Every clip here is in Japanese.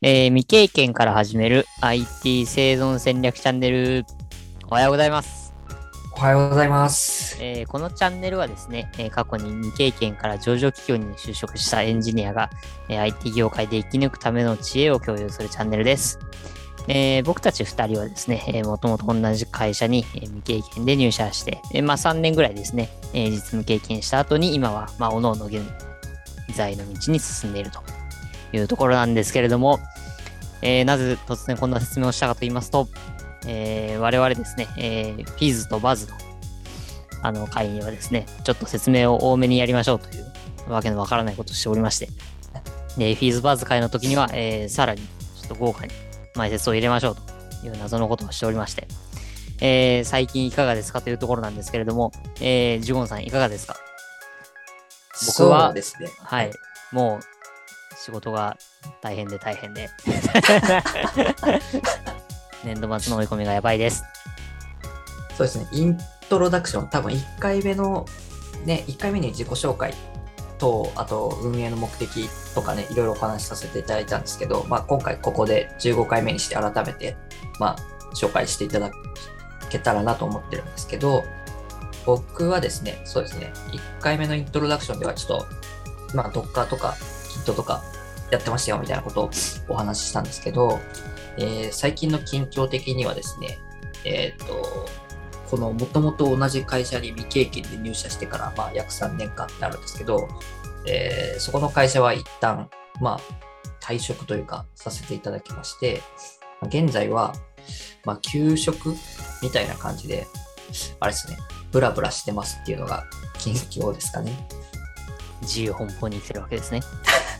えー未経験から始める IT 生存戦略チャンネル。おはようございます。おはようございます。えーこのチャンネルはですね、えー過去に未経験から上場企業に就職したエンジニアが、えー IT 業界で生き抜くための知恵を共有するチャンネルです。えー僕たち2人はですね、えー、もともと同じ会社に、えー未経験で入社して、えーまあ、3年ぐらいですね、えー実務経験した後に今は、まあ、各々現在の道に進んでいるというところなんですけれども、えーなぜ突然こんな説明をしたかと言いますと、えー我々ですね、えー、フィーズとバズのあの会にはですね、ちょっと説明を多めにやりましょうというわけのわからないことをしておりまして、でフィーズバズ会の時には、えーさらにちょっと豪華に前説を入れましょうという謎のことをしておりまして、えー最近いかがですかというところなんですけれども、えージュゴンさんいかがですか？僕はそうですね。はい。もう、仕事が大変で大変で。年度末の追い込みがやばいです。そうですね。イントロダクション、多分1回目の、ね、1回目に自己紹介と、あと運営の目的とかね、いろいろお話しさせていただいたんですけど、まあ今回ここで15回目にして改めて、まあ紹介していただけたらなと思ってるんですけど、僕はですね、そうですね、1回目のイントロダクションではちょっと、まあ Docker とか Git とかやってましたよみたいなことをお話ししたんですけど、えー最近の近況的にはですね、えっ、と、このもともと同じ会社に未経験で入社してから、まあ、約3年間になるんですけど、えーそこの会社は一旦、まあ、退職というか、させていただきまして、まあ現在は、まあ、休職みたいな感じで、あれですね、ブラブラしてますっていうのが近況ですかね。自由奔放に生きてるわけですね。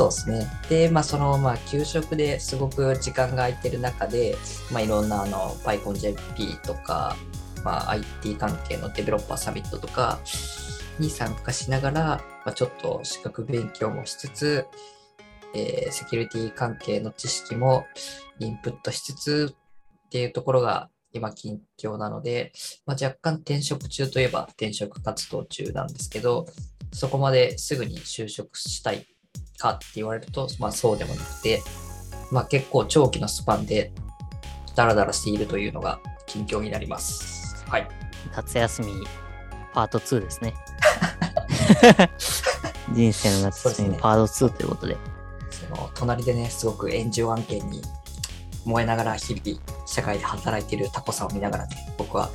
そうですね。で、まあ、その、まあ、給食ですごく時間が空いてる中で、まあ、いろんな、あの、PyConJP とか、まあ、IT 関係のデベロッパーサミットとかに参加しながら、まあ、ちょっと資格勉強もしつつ、えーセキュリティ関係の知識もインプットしつつっていうところが今近況なので、まあ、若干転職中といえば転職活動中なんですけど、そこまですぐに就職したいかって言われると、まあそうでもなくて、まあ結構長期のスパンでダラダラしているというのが近況になります。はい。夏休みパート2ですね。人生の夏休みパート2ということで。その隣でね、すごく炎上案件に燃えながら日々社会で働いているタコさんを見ながらね、僕は、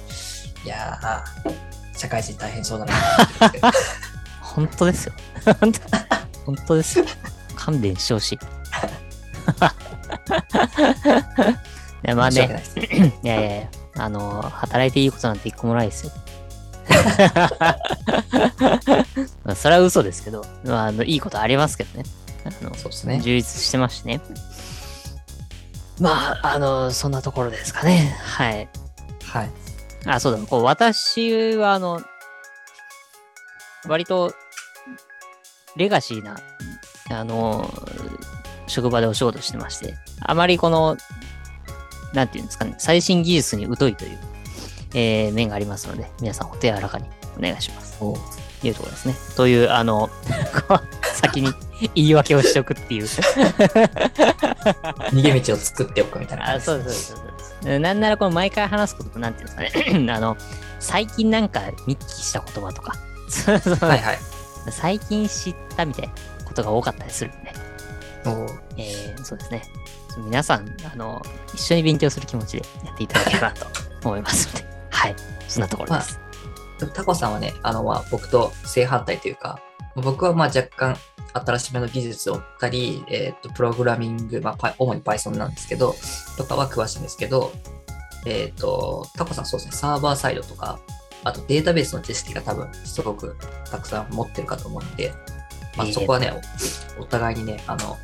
いやー、社会人大変そうだなってるんですけど 本当ですよ。本当ですよ。勘弁してほしい。いやまあね、いやいやいや、あの、働いていいことなんて一個もないですよ。まあそれは嘘ですけど、まあ、あのいいことありますけどね。あのそうですね。充実してますしね。まあ、あの、そんなところですかね。はい。はい。あ、そうだ、こう私は、あの、割と、レガシーな、あの、職場でお仕事してまして、あまりこの、なんていうんですかね、最新技術に疎いという、えー面がありますので、皆さんお手柔らかにお願いします。おというところですね。という、あの、先に言い訳をしておくっていう。逃げ道を作っておくみたいなあ、そうですそうそうです。なんならこの毎回話すことと、なんていうんですかね。あの、最近なんか見聞きした言葉とか、そうそうはいはい。最近知ったみたいなことが多かったりするんで、おえー、そうですね。皆さん、あの、一緒に勉強する気持ちでやっていただければなと思いますので、はい。そんなところです。でもタコさんはね、あの、まあ、僕と正反対というか、僕はまあ若干新しめの技術を追ったり、えっ、と、プログラミング、まあ、主に Python なんですけど、とかは詳しいんですけど、えっ、と、タコさんそうですね、サーバーサイドとか、あとデータベースの知識が多分すごくたくさん持ってるかと思うので、まあ、そこはね、おお互いにね、あの、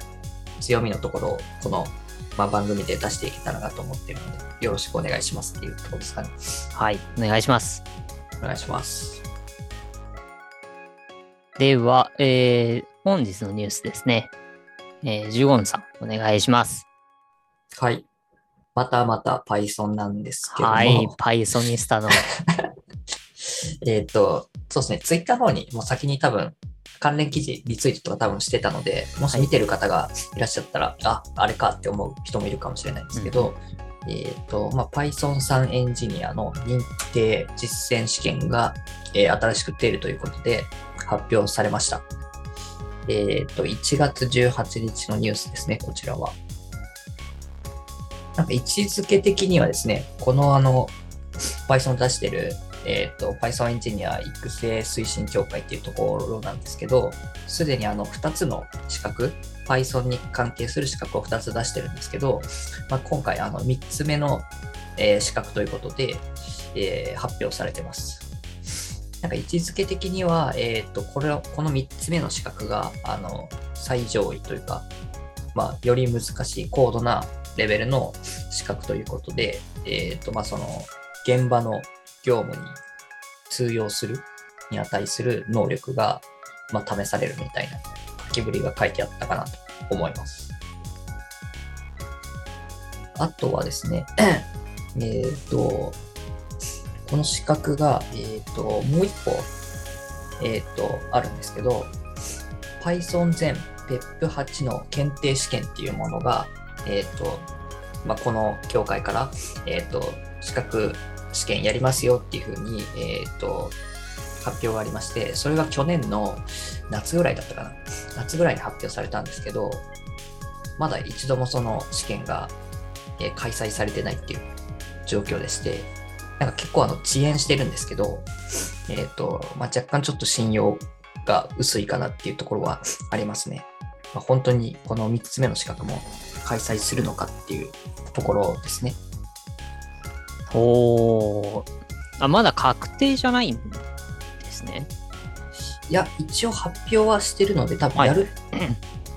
強みのところをこの、まあ、番組で出していけたらなと思ってるので、よろしくお願いしますっていうところですかね。はい。お願いします。お願いします。では、えー、本日のニュースですね。えー、ジュゴンさん、お願いします。はい。またまた Python なんですけども、はい。パイソニスタの、えっ、と、そうですね、Twitter の方にもう先に多分関連記事、リツイートとか多分してたので、もし見てる方がいらっしゃったら、あ、あれかって思う人もいるかもしれないんですけど、えっ、と、まあ、Python 3エンジニアの認定実践試験が、えー新しく出るということで発表されました。えっ、と、1月18日のニュースですね、こちらは。なんか位置づけ的にはですね、このあの、Python 出してる、えっ、と、Python エンジニア育成推進協会っていうところなんですけど、すでにあの、2つの資格、Python に関係する資格を2つ出してるんですけど、まあ、今回あの、3つ目の、えー資格ということで、えー発表されてます。なんか位置づけ的には、えっ、と、これを、この3つ目の資格が、あの、最上位というか、まあ、より難しい高度なレベルの資格ということで、えっ、と、まあ、その、現場の業務に通用するに値する能力が、まあ、試されるみたいな書きぶりが書いてあったかなと思います。あとはですね、えっと、この資格が、えっと、もう一個、えっと、あるんですけど、Python 全 PEP8 の検定試験っていうものが、えっと、まあ、この協会から、えっと、資格試験やりますよっていうふうに、えっと、発表がありまして、それが去年の夏ぐらいだったかな。夏ぐらいに発表されたんですけど、まだ一度もその試験が、えー開催されてないっていう状況でして、なんか結構あの遅延してるんですけど、えっ、と、まあ、若干ちょっと信用が薄いかなっていうところはありますね。まあ、本当にこの3つ目の資格も開催するのかっていうところですね。おー。あ、まだ確定じゃないんですね。いや、一応発表はしてるので、多分やる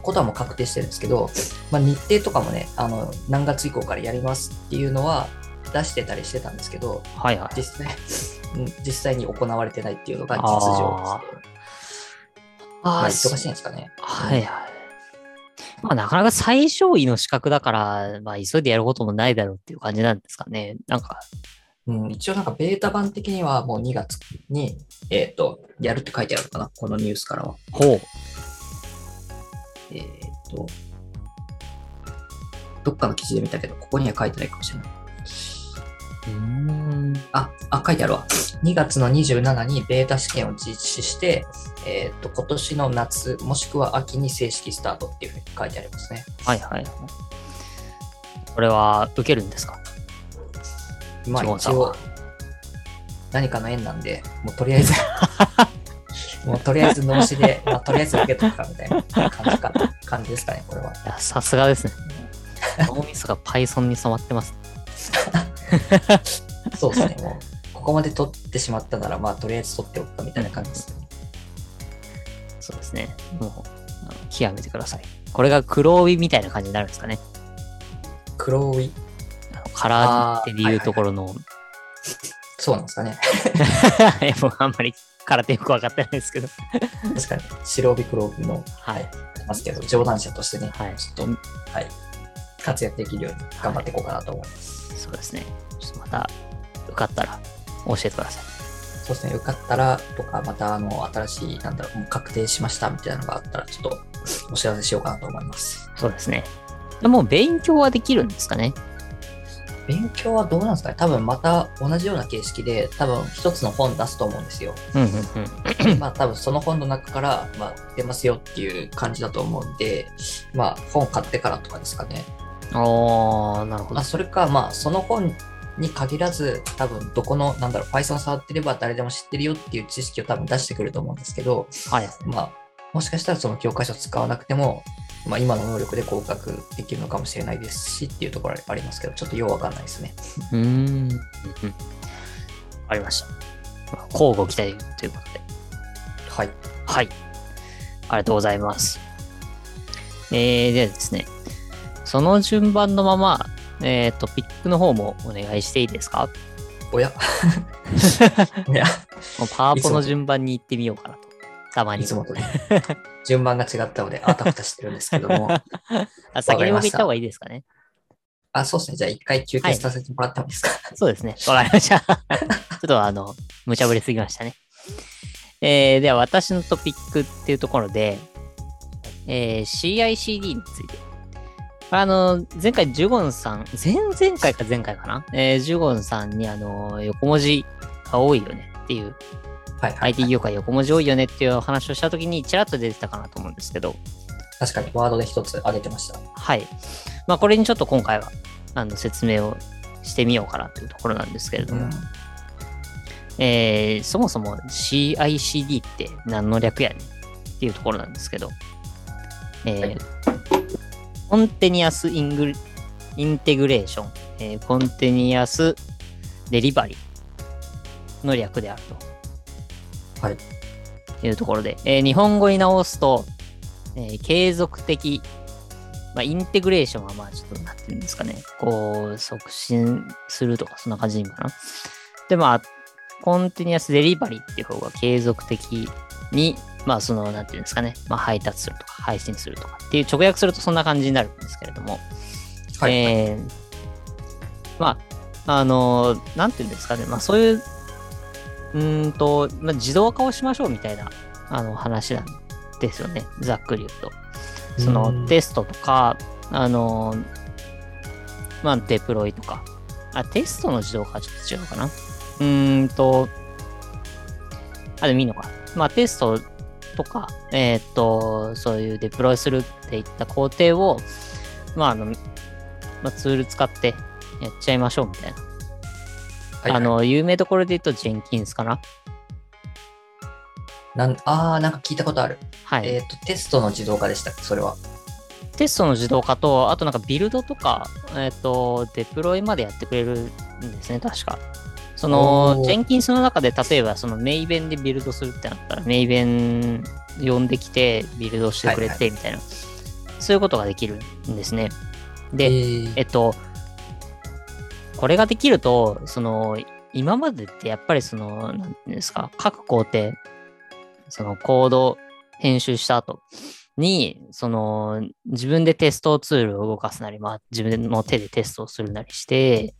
ことはもう確定してるんですけど、まあ、日程とかもね、あの何月以降からやりますっていうのは出してたりしてたんですけど、はいはい。実際うん実際に行われてないっていうのが実情ですね。ああ、忙しいんですかね。はいはい。まあ、なかなか最上位の資格だから、まあ、急いでやることもないだろうっていう感じなんですかね。なんか、うん、一応なんかベータ版的にはもう2月に、えっ、と、やるって書いてあるのかな、このニュースからは。ほう。えっ、と、どっかの記事で見たけど、ここには書いてないかもしれない。うーん。あ、あ、書いてあるわ。2月の27にベータ試験を実施して、えっ、と、今年の夏、もしくは秋に正式スタートっていうふうに書いてありますね。はいはい。これは受けるんですか？まあ一応、何かの縁なんで、もうとりあえず、もうとりあえず脳死で、まあ、とりあえず受けとくかみたいな感じか、感じですかね、これは。いや、さすがですね。脳みそが Python に染まってます。そうですね、もう、ここまで取ってしまったなら、まあ、とりあえず取っておくかみたいな感じですね。そうですね。もう、あの極めてください。これが黒帯みたいな感じになるんですかね。黒帯、あのカラーっていうところの、そうなんですかね。いやもうあんまり空手よく分かってないですけど。確かに、白帯黒帯の、はい。ありますけど、冗談者としてね、はい。ちょっと、はい、活躍できるように頑張っていこうかなと思います。そうですね。た、受かったら教えてください。そうですね、受かったらとか、また、あの、新しい、なんだろう、もう確定しましたみたいなのがあったら、ちょっとお知らせしようかなと思います。そうですね。でもう勉強はできるんですかね？勉強はどうなんですかね？多分また同じような形式で、多分一つの本出すと思うんですよ。うんうんうん。まあ多分その本の中から、まあ、出ますよっていう感じだと思うんで、まあ本買ってからとかですかね。ああ、なるほどまあ。それか、まあその本に限らず、多分どこの、なんだろう、Python 触ってれば誰でも知ってるよっていう知識を多分出してくると思うんですけど、はい。まあもしかしたらその教科書使わなくても、まあ今の能力で合格できるのかもしれないですしっていうところはありますけど、ちょっとようわかんないですね。うーん。うんうんわかりました。まあ交互期待ということで。はい。はい。ありがとうございます。えー、ではですね、その順番のまま、えっ、と、ピックの方もお願いしていいですか？おや いや、もうパワポの順番に行ってみようかなと。たまに。いつもとね、順番が違ったので、あたふたしてるんですけども、あ先にわかりました方がいいですかね。あ、そうですね。じゃあ一回休憩させてもらってもいいですか、そうですね。わかりました。ちょっとあの、無茶ぶりすぎましたね。えー、では私のトピックっていうところで、えー、CICD について。あの、前回ジュゴンさん、前々回か前回かな？えー、ジュゴンさんにあの、横文字が多いよねっていう、はいはい、はい、IT 業界横文字多いよねっていう話をしたときにちらっと出てたかなと思うんですけど。確かにワードで一つ挙げてました。はい。まあこれにちょっと今回はあの説明をしてみようかなというところなんですけれども。うんえー、そもそも CICD って何の略やねんっていうところなんですけど、えー、コンテニアスイングインテグレーション、えー、コンテニアスデリバリーの略であると。はい。いうところで、えー、日本語に直すと、えー、継続的、まあ、インテグレーションはまあちょっとなってるんですかね。こう、促進するとか、そんな感じかな。で、まあ、コンティニアスデリバリーっていう方が継続的に、まあその、なんていうんですかね、まあ配達するとか配信するとかっていう直訳するとそんな感じになるんですけれども、はい、えー、まあ、あの、なんていうんですかね、まあそういう、うんと、まあ、自動化をしましょうみたいなあの話なんですよね、ざっくり言うと。そのテストとか、あの、まあデプロイとか、あ、テストの自動化はちょっと違うかな。うーんと、あ、でもいいのか。まあ、テストとか、えー、っと、そういうデプロイするっていった工程を、まあ、あの、まあ、ツール使ってやっちゃいましょうみたいな。はいはい、あの、有名どころで言うと、ジェンキンスかな。なんああ、なんか聞いたことある。はい。えっ、と、テストの自動化でしたっけ、それは。テストの自動化と、あとなんかビルドとか、えっ、と、デプロイまでやってくれるんですね、確か。その、ジェンキンスの中で、例えば、そのメイベンでビルドするってなったら、メイベン呼んできて、ビルドしてくれて、みたいな、はいはい、そういうことができるんですね。で、えっと、これができると、その、今までってやっぱりその、なんていうんですか、各工程、そのコード編集した後に、その、自分でテストツールを動かすなり、まあ、自分の手でテストをするなりして、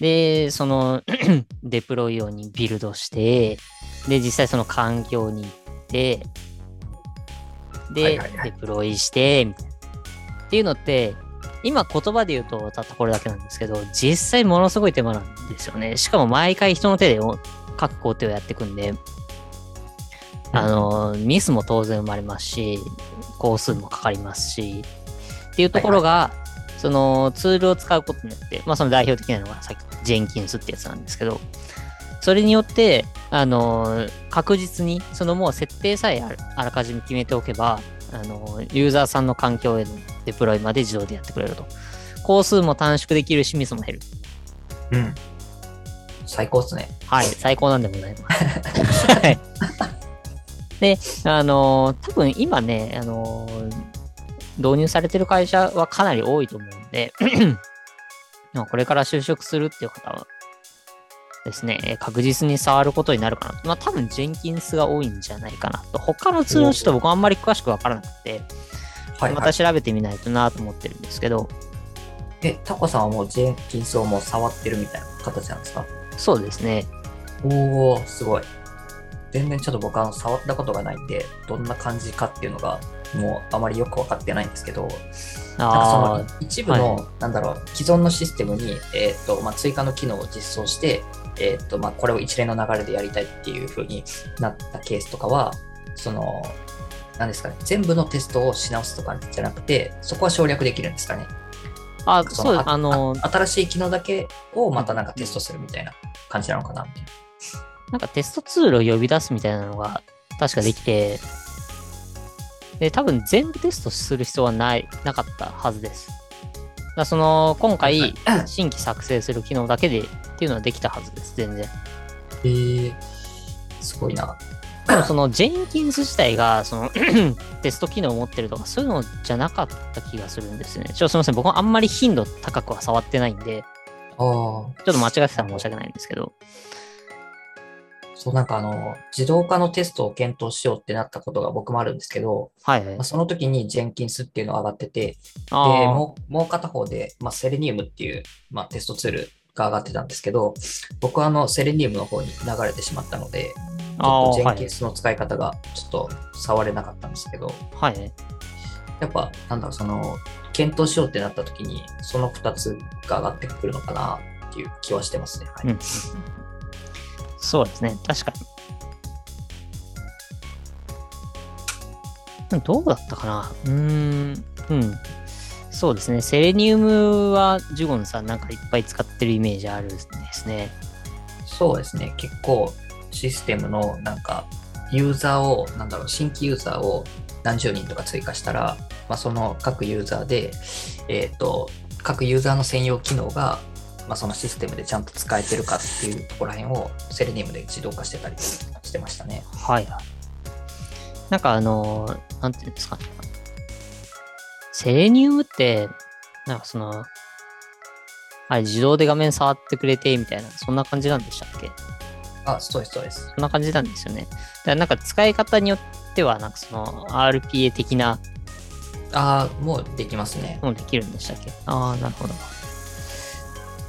で、その デプロイ用にビルドして、で、実際その環境に行って、で、はいはいはい、デプロイして、みたいな。っていうのって、今言葉で言うとたったこれだけなんですけど、実際ものすごい手間なんですよね。しかも毎回人の手で各工程をやっていくんで、あの、ミスも当然生まれますし、工数もかかりますし、っていうところが、はいはいそのツールを使うことによって、まあその代表的なのがさっきジェンキンスってやつなんですけど、それによって、あの、確実に、そのもう設定さえあらかじめ決めておけば、あの、ユーザーさんの環境へのデプロイまで自動でやってくれると。工数も短縮できるし、ミスも減る。うん。最高っすね。はい、最高なんでございます。はい。で、あの、多分今ね、あの、導入されてる会社はかなり多いと思うんでこれから就職するっていう方はですね、確実に触ることになるかなと。まあ多分ジェンキンスが多いんじゃないかなと。他のツールの人僕あんまり詳しくわからなくて、はいはい、また調べてみないとなと思ってるんですけど。え、タコさんはもうジェンキンスをもう触ってるみたいな形なんですか？そうですね。おー、すごい。全然ちょっと僕は触ったことがないんで、どんな感じかっていうのがもうあまりよく分かってないんですけど、なんかその一部の、はい、なんだろう、既存のシステムに、えーとまあ、追加の機能を実装して、えーとまあ、これを一連の流れでやりたいっていう風になったケースとかは、その、なんですかね、全部のテストをし直すとかじゃなくて、そこは省略できるんですかね。あ、そう、あの新しい機能だけをまたなんかテストするみたいな感じなのかなみたいな。なんかテストツールを呼び出すみたいなのが確かできて、で、多分全部テストする必要はない、なかったはずです。だその、今回、新規作成する機能だけでっていうのはできたはずです、全然。へえー、すごいな。で もそのジェンキンス自体がその テスト機能を持ってるとかそういうのじゃなかった気がするんですね。ちょっとすみません。僕はあんまり頻度高くは触ってないんで、ちょっと間違ってたら申し訳ないんですけど。そう、なんかあの、自動化のテストを検討しようってなったことが僕もあるんですけど、はい、はい、まあ、その時にジェンキンスっていうのが上がってて、で、もうもう片方で、まあ、セレニウムっていう、まあ、テストツールが上がってたんですけど、僕はあの、セレニウムの方に流れてしまったので、ょっとあーはい Jenkins の使い方がちょっと触れなかったんですけど、はい。やっぱ、なんだろう、その、検討しようってなった時に、その2つが上がってくるのかなっていう気はしてますね。はいうん。そうですね。確かに。どうだったかな？うーん。うん。そうですね。セレニウムはジュゴンさんなんかいっぱい使ってるイメージあるんですね。そうですね。結構システムのなんかユーザーを、なんだろう、新規ユーザーを何十人とか追加したら、まあ、その各ユーザーで、えっ、と、各ユーザーの専用機能が、まあ、そのシステムでちゃんと使えてるかっていうところら辺をセレニウムで自動化してたりしてましたね。はいはい。なんかあの、なんていうんですかね。セレニウムって、なんかその、あれ自動で画面触ってくれてみたいな、そんな感じなんでしたっけ？あ、そうです、そうです。そんな感じなんですよね。だからなんか使い方によっては、なんかその RPA 的なああ、もうできますね。ものできるんでしたっけ？ああ、なるほど。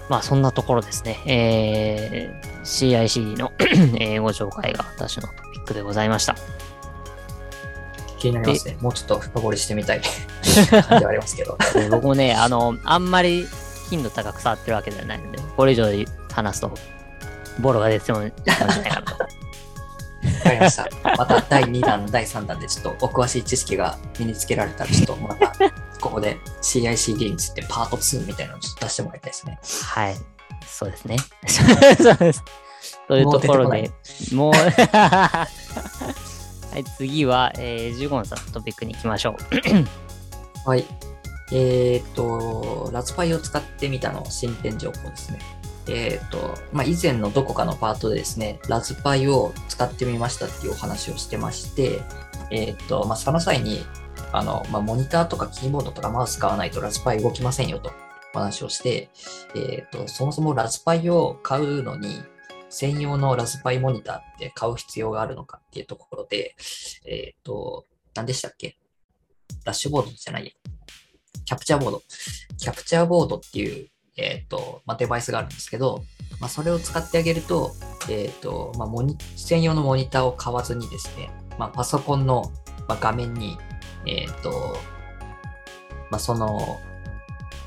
まあそんなところですね。えー、CICD のえーご紹介が私のトピックでございました。気になりますね。もうちょっと深掘りしてみたい 感じはありますけど。で 僕もね、あの、あんまり頻度高く触ってるわけではないので、これ以上話すと、ボロが出てもいいんじゃないかなと。わかりました。また第2弾、第3弾でちょっとお詳しい知識が身につけられたら、ちょっとまたここで CICD についてパート2みたいなのをちょっと出してもらいたいですね。はい。そうですね。そうです。というところで、もう、はい、次は、えー、ジュゴンさんのトピックに行きましょう。はい。えっ、と、ラズパイを使ってみたの進展情報ですね。えっ、と、まあ、以前のどこかのパートでですね、ラズパイを使ってみましたっていうお話をしてまして、えっ、と、まあ、その際に、あの、まあ、モニターとかキーボードとかマウス使わないとラズパイ動きませんよとお話をして、えっ、と、そもそもラズパイを買うのに、専用のラズパイモニターって買う必要があるのかっていうところで、えっ、と、何でしたっけ？ダッシュボードじゃない。キャプチャーボード。キャプチャーボードっていう、えっ、と、まあ、デバイスがあるんですけど、まあ、それを使ってあげると、えっ、と、まあ、モニ、専用のモニターを買わずにですね、まあ、パソコンの、画面に、えっ、と、まあ、その、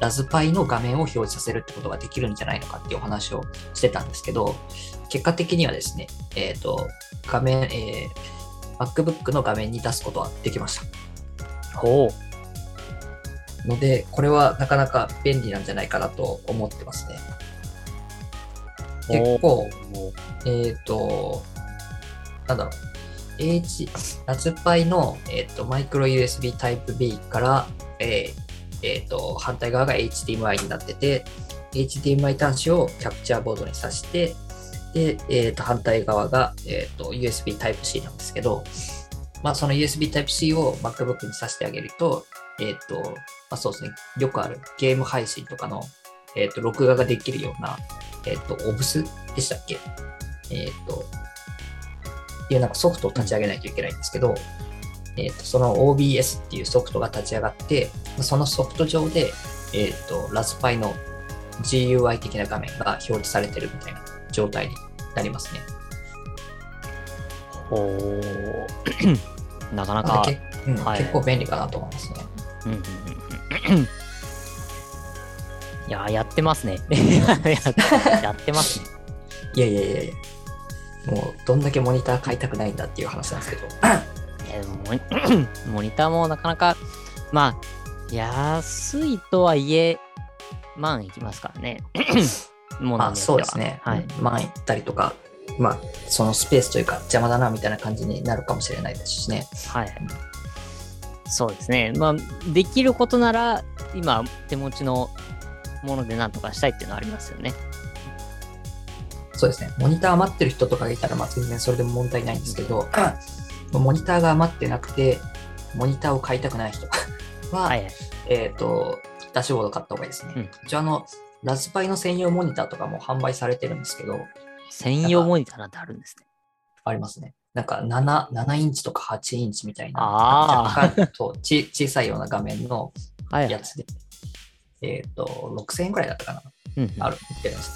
ラズパイの画面を表示させるってことができるんじゃないのかっていうお話をしてたんですけど、結果的にはですね、えっ、と、画面、えー、MacBook の画面に出すことはできました。ほう。ので、これはなかなか便利なんじゃないかなと思ってますね。結構、えっ、と、なんだろう、H、ラズパイの、えー、とマイクロ USB Type B から、えーえーと反対側が HDMI になってて、HDMI 端子をキャプチャーボードに挿して、で、えーと反対側が、えー、と USB Type-C なんですけど、まあ、その USB Type-C を MacBook に挿してあげると、えっ、と、まあ、そうですね、よくあるゲーム配信とかの、えっ、と、録画ができるような、えっ、と、OBS でしたっけ？えっ、と、っていうなんかソフトを立ち上げないといけないんですけど、えっ、と、その OBS っていうソフトが立ち上がって、そのソフト上で、えっ、と、ラズパイの GUI 的な画面が表示されてるみたいな状態になりますね。ほう。なかなかうんはい結構便利かなと思いますね。うんうんうんうんいやー、やってますね。や やってますね。いやいやいやいや、もうどんだけモニター買いたくないんだっていう話なんですけど、モニ モニターもなかなか、まあ、安いとはいえ、万いきますからね。もまあそうですね、はい。前行ったりとか、まあそのスペースというか邪魔だなみたいな感じになるかもしれないですしね。はい。そうですね。まあ、できることなら、今、手持ちのもので何とかしたいっていうのはありますよね。そうですね、モニター余ってる人とかがいたら、まあ全然それでも問題ないんですけど、モニターが余ってなくて、モニターを買いたくない人は、はいはい。えっ、と、ダッシュボード買った方がいいですね。うん一応あの、ラズパイの専用モニターとかも販売されてるんですけど、専用モニターなんてあるんですね。ありますね。なんか7、7インチとか8インチみたいな、あー若干とち小さいような画面のはい、はい。えっ、と、6000円ぐらいだったかな、うんうん。あるってるんです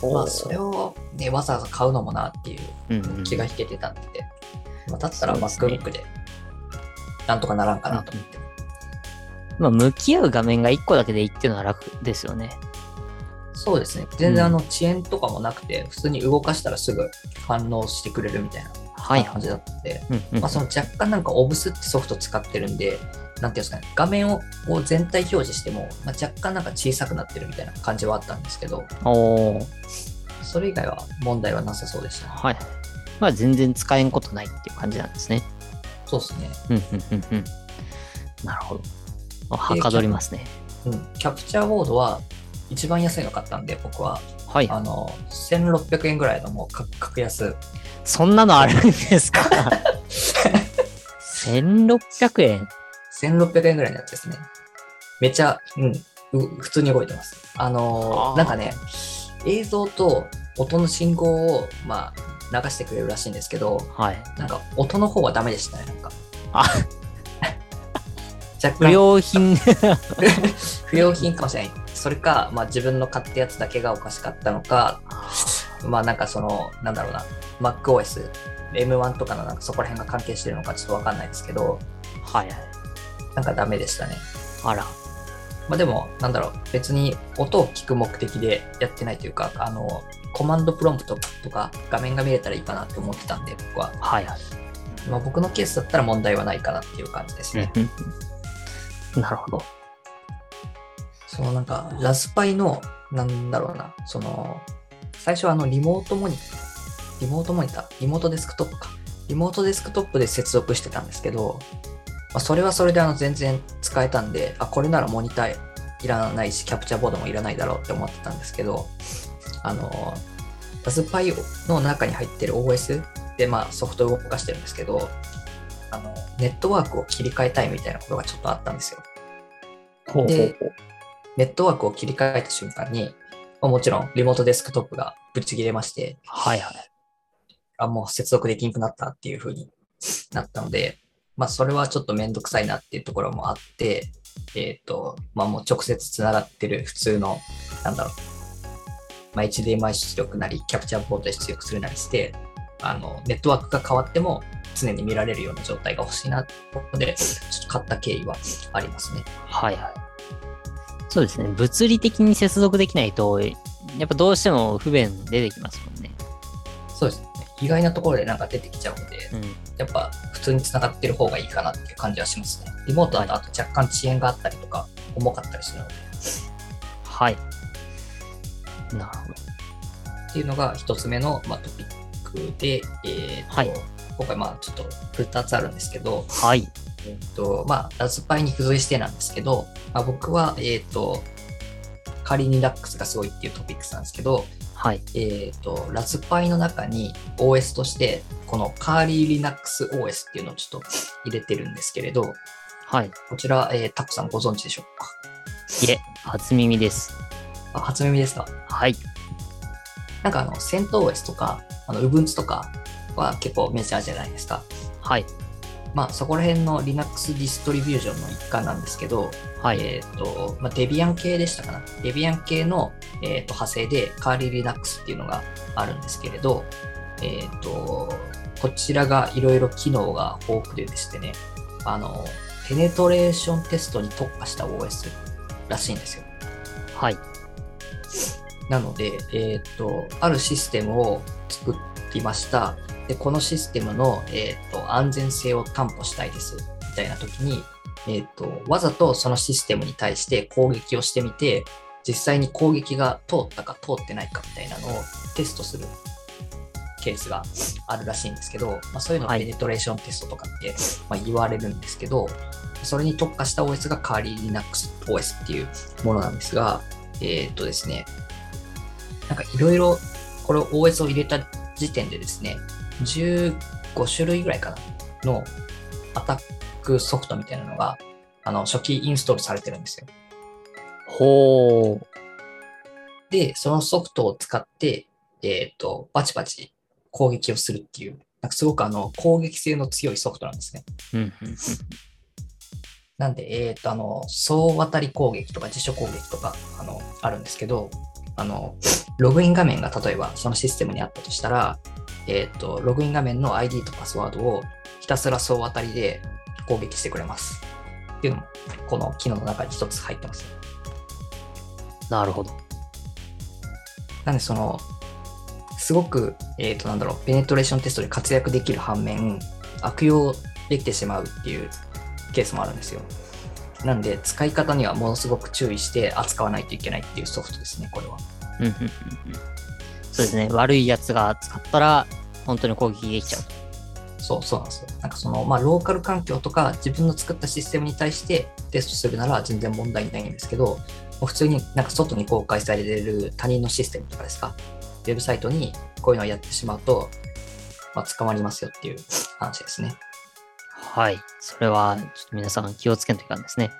けど、まあ、それを、ね、わざわざ買うのもなっていううんうん気が引けてたんで、まあ、だったら MacBook でなんとかならんかなと思って。まあ、向き合う画面が1個だけでいいっていうのは楽ですよね。そうですね。全然あの遅延とかもなくて、普通に動かしたらすぐ反応してくれるみたいなはい。感じだったんで、うんうんまあ、その若干なんか OBS ってソフト使ってるんで、なんていうんですかね、画面をを全体表示しても、まあ、若干なんか小さくなってるみたいな感じはあったんですけど、それ以外は問題はなさそうでしたね。はい。まあ、全然使えんことないっていう感じなんですね。そうですね。うんうんうんうん。なるほど。あはかどりますね。うん。キャプチャーボードは一番安いの買ったんで、僕は。はい。あの、1600円ぐらいのもうか格安。そんなのあるんですか ?1600 円1600円ぐらいのやつですね。めちゃ、うん、う普通に動いてます。あのーなんかね、映像と音の信号を、まあ、流してくれるらしいんですけど、はい。なんか音の方はダメでしたね、なんか。あ若不干良品。不良品かもしれない。それか、まあ自分の買ったやつだけがおかしかったのか、まあなんかその、なんだろうな、MacOS、M1 とかのなんかそこら辺が関係してるのかちょっとわかんないですけど、はいはい。なんかダメでしたね。あら。まあでも、なんだろう、別に音を聞く目的でやってないというか、あの、コマンドプロンプトとか画面が見れたらいいかなって思ってたんで、僕は。はいはい。まあ僕のケースだったら問題はないかなっていう感じですね。なるほど。そのなんか、ラズパイの、なんだろうな、その、最初はあの、リモートモニター、リモートモニター、リモートデスクトップか。リモートデスクトップで接続してたんですけど、まあ、それはそれであの全然使えたんで、あ、これならモニターいらないし、キャプチャーボードもいらないだろうって思ってたんですけど、あの、ラズパイの中に入ってる OS で、まあ、ソフトを動かしてるんですけど、あの、ネットワークを切り替えたいみたいなことがちょっとあったんですよ。ほうほうでほう。ネットワークを切り替えた瞬間に、まあもちろんリモートデスクトップがぶち切れまして、はいはい。あ、もう接続できなくなったっていう風になったので、まあそれはちょっとめんどくさいなっていうところもあって、えっ、と、まあもう直接つながってる普通の、なんだろう、まあ HDMI 出力なり、キャプチャーボードで出力するなりして、あの、ネットワークが変わっても常に見られるような状態が欲しいなってことで、ちょっと買った経緯はありますね。はいはい。そうですね。物理的に接続できないと、やっぱどうしても不便出てきますもんね。そうですね。意外なところでなんか出てきちゃうので、うん。やっぱ普通に繋がってる方がいいかなっていう感じはしますね。リモートだとあと若干遅延があったりとか、重かったりするので、はい。なるほど。っていうのが一つ目の、まあ、トピックで、えーとはい今回まあちょっと2つあるんですけど、はい。えーとまあ、ラズパイに付随してなんですけど、まあ、僕は、えっ、と、カーリー Linux がすごいっていうトピックスなんですけど、はい。えっ、と、ラズパイの中に OS として、このカーリー Linux OS っていうのをちょっと入れてるんですけれど、はい。こちら、えータコさんご存知でしょうか？いえ、初耳です。あ、初耳ですか？はい。なんかあの、セント OS とか、あの、Ubuntu とかは結構メジャーじゃないですか。はい。まあ、そこら辺の Linux ディストリビューションの一環なんですけど、はい。えっ、と、まあ、デビアン系でしたかな？デビアン系の、えー、と派生で、カーリー Linux っていうのがあるんですけれど、えっ、と、こちらがいろいろ機能が豊富ででしてね、あの、ペネトレーションテストに特化した OS らしいんですよ。はい。なので、えっ、と、あるシステムを作りました。で、このシステムの、えっ、と、安全性を担保したいです。みたいな時に、えっ、と、わざとそのシステムに対して攻撃をしてみて、実際に攻撃が通ったか通ってないかみたいなのをテストするケースがあるらしいんですけど、まあ、そういうのをはいペネトレーションテストとかって、まあ、言われるんですけど、それに特化した OS がカーリー Linux OS っていうものなんですが、えっ、とですね、なんかいろいろこれを OS を入れた時点でですね、15種類ぐらいかなのアタックソフトみたいなのが、あの、初期インストールされてるんですよ。ほう。で、そのソフトを使って、えっ、と、バチバチ攻撃をするっていう、なんかすごくあの、攻撃性の強いソフトなんですね。なんで、えっ、と、あの、総渡り攻撃とか辞書攻撃とか、あの、あるんですけど、あの、ログイン画面が例えばそのシステムにあったとしたら、えっ、と、ログイン画面の ID とパスワードをひたすら総渡りで攻撃してくれます。っていうのも、この機能の中に一つ入ってます。なるほど。なんで、その、すごく、えっ、と、なんだろう、ペネトレーションテストで活躍できる反面、悪用できてしまうっていうケースもあるんですよ。なんで、使い方にはものすごく注意して扱わないといけないっていうソフトですね、これは。そうですね。悪いやつが使ったら、本当に攻撃できちゃうと。そう、そうなんですよ。なんかその、まあ、ローカル環境とか自分の作ったシステムに対してテストするなら全然問題ないんですけど、もう普通になんか外に公開されてる他人のシステムとかですか、ウェブサイトにこういうのをやってしまうと、まあ、捕まりますよっていう話ですね。はい。それは、ちょっと皆さん気をつけんといかんですね。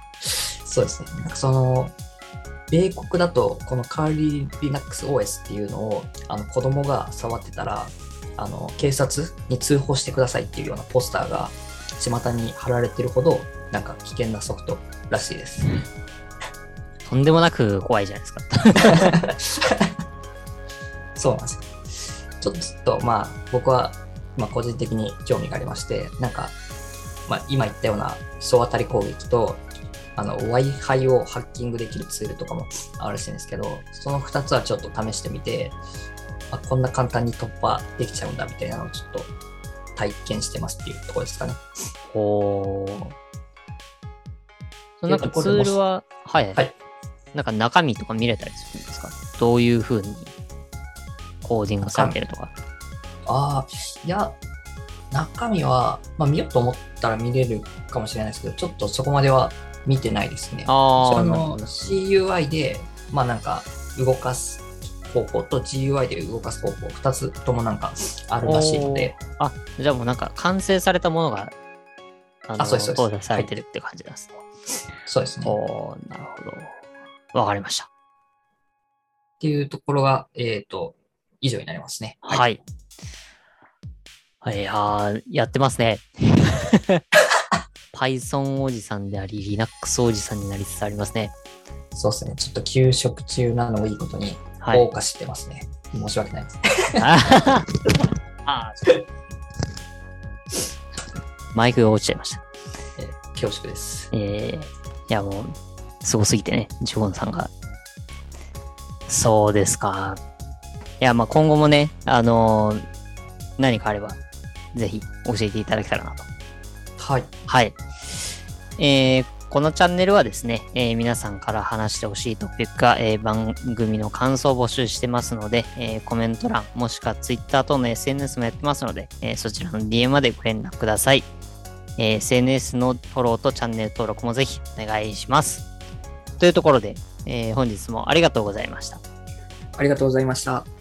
そうですね。なんかその、米国だと、このカーリー Linux OS っていうのを、あの子供が触ってたら、あの警察に通報してくださいっていうようなポスターが巷に貼られてるほど、なんか危険なソフトらしいです。とんでもなく怖いじゃないですか。そうなんですよ。ちょっと、まあ、僕は、まあ、個人的に興味がありまして、なんか、まあ、今言ったような総当たり攻撃と、あの、Wi-Fi をハッキングできるツールとかもあるらしいんですけど、その2つはちょっと試してみて、あこんな簡単に突破できちゃうんだみたいなのをちょっと体験してますっていうところですかね。おー。そのなんかツールは、はい、はいなんか中身とか見れたりするんですか？どういうふうにコーディングされてるとか。ああ、いや、中身は、まあ、見ようと思ったら見れるかもしれないですけど、ちょっとそこまでは見てないですね。ああ、その。CUI で、まあなんか動かす方法と GUI で動かす方法、2つともなんかあるらしいので、あ、じゃあもうなんか完成されたものが、あのあそうですそうですされてるって感じなんですね。そうですね。っおーなるほど。わかりました。ていうところが、えっ、と、以上になりますね。はい。はい、いやーやってますね。Python おじさんであり、Linux おじさんになりつつありますね。そうですね。ちょっと休職中なのをいいことに、はい。謳歌してますね。申し訳ないです。ああ、ちょっとマイクが落ちちゃいました。えー恐縮です。えー、いやもう、すごすぎてね、ジョーンさんが。そうですか。いや、まあ今後もね、あのー何かあれば、ぜひ教えていただけたらなと。はい。はい。えーこのチャンネルはですね、えー皆さんから話してほしいトピックか、えー番組の感想を募集してますので、えーコメント欄、もしくは Twitter 等の SNS もやってますので、えそちらの DM までご連絡ください。え SNS のフォローとチャンネル登録もぜひお願いします。というところで、え本日もありがとうございました。ありがとうございました。